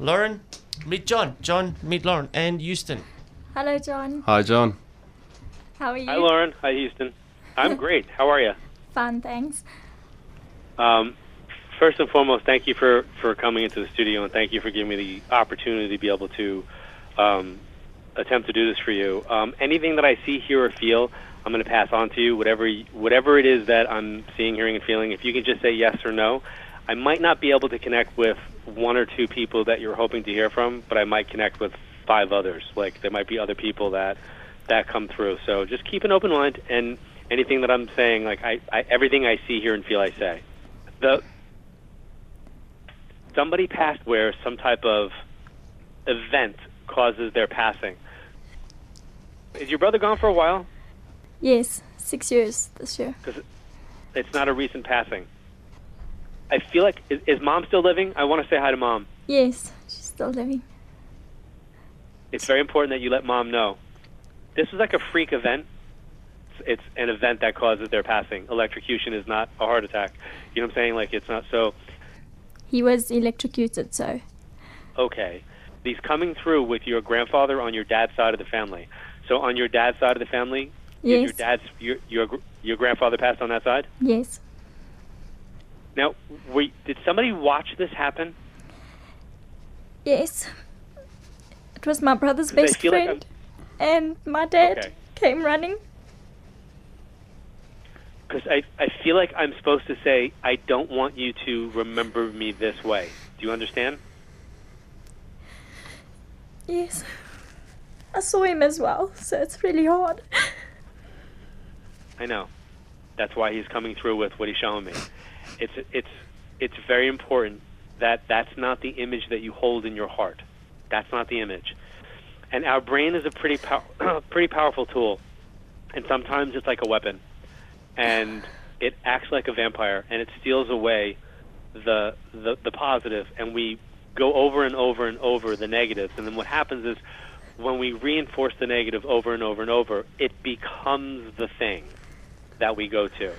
Lauren, meet John. John, meet Lauren. And Houston. Hello, John. Hi, John. How are you? Hi, Lauren. Hi, Houston. I'm great. How are you? Fun, thanks. Um, first and foremost, thank you for, for coming into the studio and thank you for giving me the opportunity to be able to um, attempt to do this for you. Um, anything that I see, hear, or feel, I'm going to pass on to you. Whatever whatever it is that I'm seeing, hearing, and feeling. If you can just say yes or no, I might not be able to connect with one or two people that you're hoping to hear from, but I might connect with five others. Like there might be other people that that come through. So just keep an open mind and anything that I'm saying, like I, I everything I see, here and feel, I say. The somebody passed where some type of event causes their passing. Is your brother gone for a while? Yes, six years this year. Because it's not a recent passing. I feel like is, is mom still living? I want to say hi to mom. Yes, she's still living. It's very important that you let mom know. This is like a freak event. It's, it's an event that causes their passing. Electrocution is not a heart attack. You know what I'm saying? Like it's not so. He was electrocuted, so Okay, he's coming through with your grandfather on your dad's side of the family. So on your dad's side of the family, yes, your dad's your your your grandfather passed on that side. yes. Now, were, did somebody watch this happen? Yes. It was my brother's best feel like friend, and my dad Okay. came running. Because I, I feel like I'm supposed to say, I don't want you to remember me this way. Do you understand? Yes. I saw him as well, so it's really hard. I know. That's why he's coming through with what he's showing me. It's it's it's very important that that's not the image that you hold in your heart. That's not the image. And our brain is a pretty pow- pretty powerful tool, and sometimes it's like a weapon, and it acts like a vampire, and it steals away the the, the positive, and we go over and over and over the negatives, and then what happens is when we reinforce the negative over and over and over, it becomes the thing that we go to.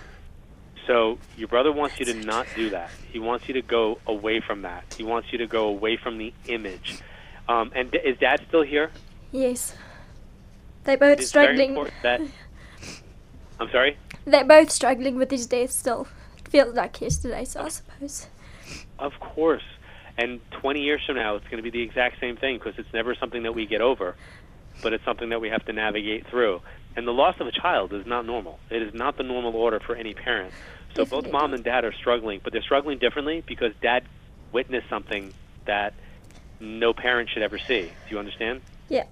So your brother wants you to not do that. He wants you to go away from that. He wants you to go away from the image. Um, and d- is Dad still here? Yes. They're both It's struggling. that. I'm sorry. They're both struggling with his death still. It feels like yesterday, so I suppose. Of course. And 20 years from now, it's going to be the exact same thing because it's never something that we get over, but it's something that we have to navigate through. And the loss of a child is not normal. It is not the normal order for any parent. So both mom and dad are struggling, but they're struggling differently because dad witnessed something that no parent should ever see. Do you understand? Yeah.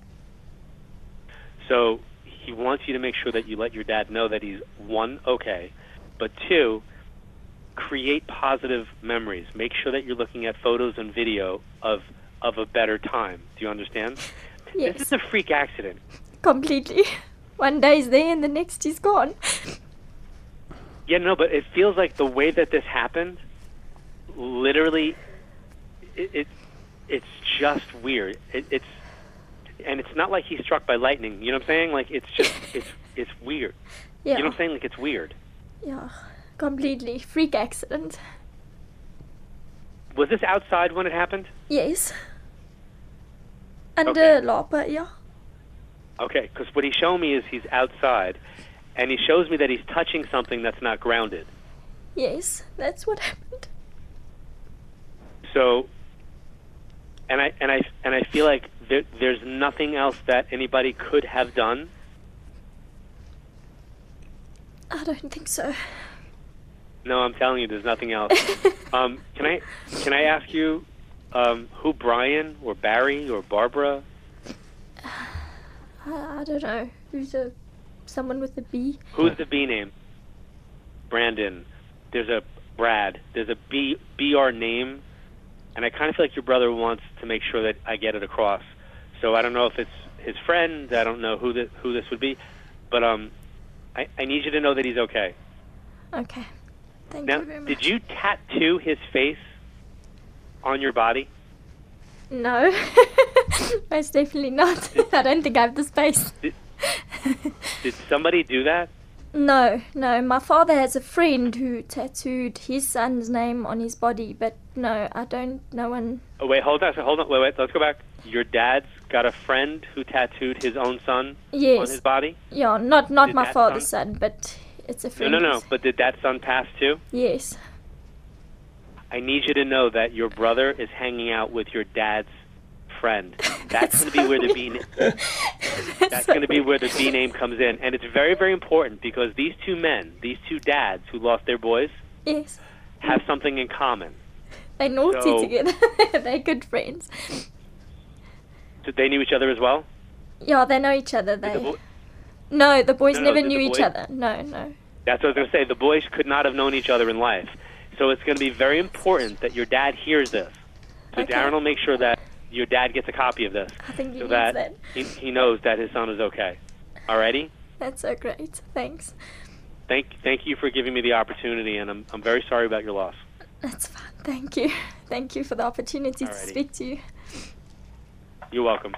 So he wants you to make sure that you let your dad know that he's one okay, but two, create positive memories. Make sure that you're looking at photos and video of of a better time. Do you understand? This is a freak accident. Completely. One day he's there and the next he's gone. Yeah, no, but it feels like the way that this happened, literally, it, it it's just weird. It, it's and it's not like he's struck by lightning. You know what I'm saying? Like it's just it's it's weird. Yeah. You know what I'm saying? Like it's weird. Yeah. Completely. Freak accident. Was this outside when it happened? Yes. Under Okay. Lapa, yeah. Okay, because what he's showing me is he's outside, and he shows me that he's touching something that's not grounded. Yes, that's what happened. So, and I and I and I feel like there, there's nothing else that anybody could have done. I don't think so. No, I'm telling you, there's nothing else. um, can I can I ask you um, who Brian or Barry or Barbara? I, I don't know. Who's a someone with a B? Who's the B name? Brandon. There's a Brad. There's a B BR name, and I kind of feel like your brother wants to make sure that I get it across. So I don't know if it's his friend. I don't know who the, who this would be, but um, I, I need you to know that he's okay. Okay. Thank Now, you very much. did you tattoo his face on your body? No. Most definitely not. I don't think I have the space. Did somebody do that? No, no. My father has a friend who tattooed his son's name on his body, but no, I don't. No one. Oh, wait, hold on. Hold on. Wait, wait. Let's go back. Your dad's got a friend who tattooed his own son on his body? Yeah, not not Did my father's son, but it's a No, friend. no, no. who's- But did that son pass too? Yes. I need you to know that your brother is hanging out with your dad's friend. That's going to be where the B. That's going to be where the B name comes in, and it's very, very important because these two men, these two dads who lost their boys, Yes. have something in common. They're naughty So- together. They're good friends. So they knew each other as well. Yeah, they know each other. Did the They. bo- No, the boys No, never did knew the each other. No, no. That's what I was going to say. The boys could not have known each other in life. So it's going to be very important that your dad hears this. So Okay. Darren will make sure that your dad gets a copy of this I think he so that, that. He, he knows that his son is okay. Alrighty? That's so great. Thanks. Thank, thank you for giving me the opportunity, and I'm, I'm very sorry about your loss. That's fine. Thank you. Thank you for the opportunity to speak to you. You're welcome.